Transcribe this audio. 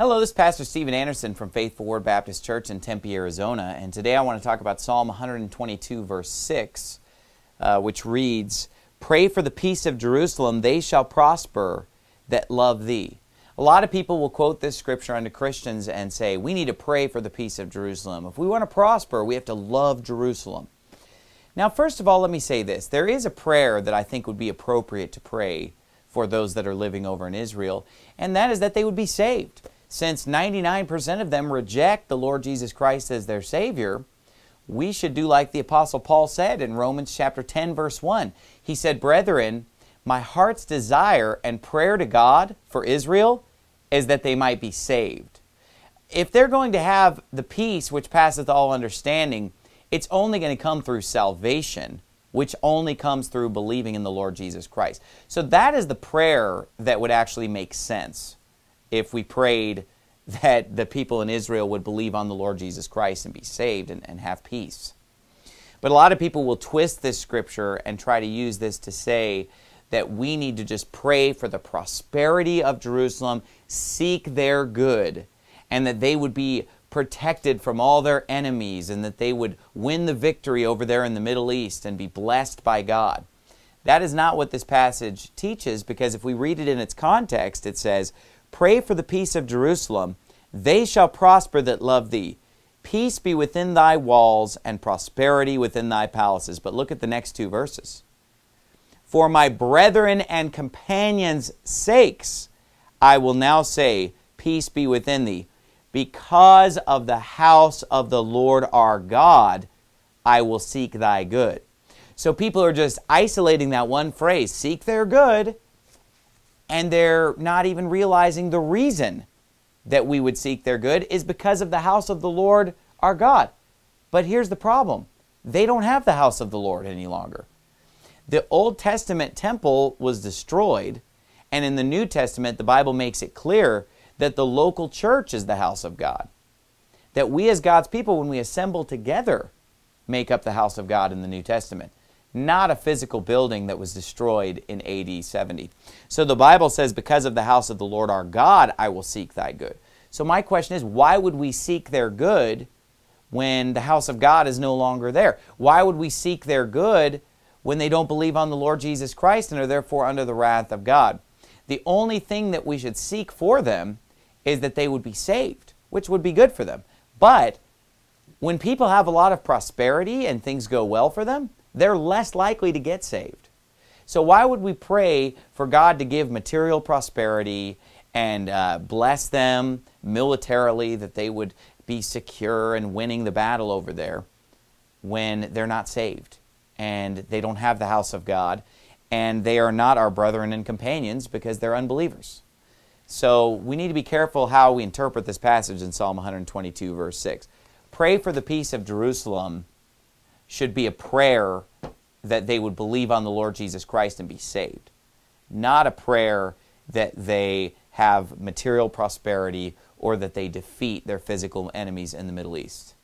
Hello, this is Pastor Steven Anderson from Faithful Word Baptist Church in Tempe, Arizona, and today I want to talk about Psalm 122, verse 6, uh, which reads, Pray for the peace of Jerusalem, they shall prosper that love thee. A lot of people will quote this scripture unto Christians and say, We need to pray for the peace of Jerusalem. If we want to prosper, we have to love Jerusalem. Now, first of all, let me say this. There is a prayer that I think would be appropriate to pray for those that are living over in Israel, and that is that they would be saved since 99% of them reject the Lord Jesus Christ as their Savior, we should do like the Apostle Paul said in Romans chapter 10, verse 1. He said, Brethren, my heart's desire and prayer to God for Israel is that they might be saved. If they're going to have the peace which passeth all understanding, it's only going to come through salvation, which only comes through believing in the Lord Jesus Christ. So that is the prayer that would actually make sense if we prayed that the people in Israel would believe on the Lord Jesus Christ and be saved and, and have peace. But a lot of people will twist this scripture and try to use this to say that we need to just pray for the prosperity of Jerusalem, seek their good, and that they would be protected from all their enemies, and that they would win the victory over there in the Middle East and be blessed by God. That is not what this passage teaches because if we read it in its context, it says, Pray for the peace of Jerusalem. They shall prosper that love thee. Peace be within thy walls and prosperity within thy palaces. But look at the next two verses. For my brethren and companions' sakes, I will now say, Peace be within thee. Because of the house of the Lord our God, I will seek thy good. So people are just isolating that one phrase, seek their good, and they're not even realizing the reason that we would seek their good is because of the house of the Lord our God. But here's the problem they don't have the house of the Lord any longer. The Old Testament temple was destroyed, and in the New Testament, the Bible makes it clear that the local church is the house of God. That we, as God's people, when we assemble together, make up the house of God in the New Testament not a physical building that was destroyed in AD 70. So the Bible says, Because of the house of the Lord our God, I will seek thy good. So my question is, why would we seek their good when the house of God is no longer there? Why would we seek their good when they don't believe on the Lord Jesus Christ and are therefore under the wrath of God? The only thing that we should seek for them is that they would be saved, which would be good for them. But when people have a lot of prosperity and things go well for them, they're less likely to get saved. So, why would we pray for God to give material prosperity and uh, bless them militarily, that they would be secure and winning the battle over there when they're not saved and they don't have the house of God and they are not our brethren and companions because they're unbelievers? So, we need to be careful how we interpret this passage in Psalm 122, verse 6. Pray for the peace of Jerusalem should be a prayer that they would believe on the Lord Jesus Christ and be saved, not a prayer that they have material prosperity or that they defeat their physical enemies in the Middle East.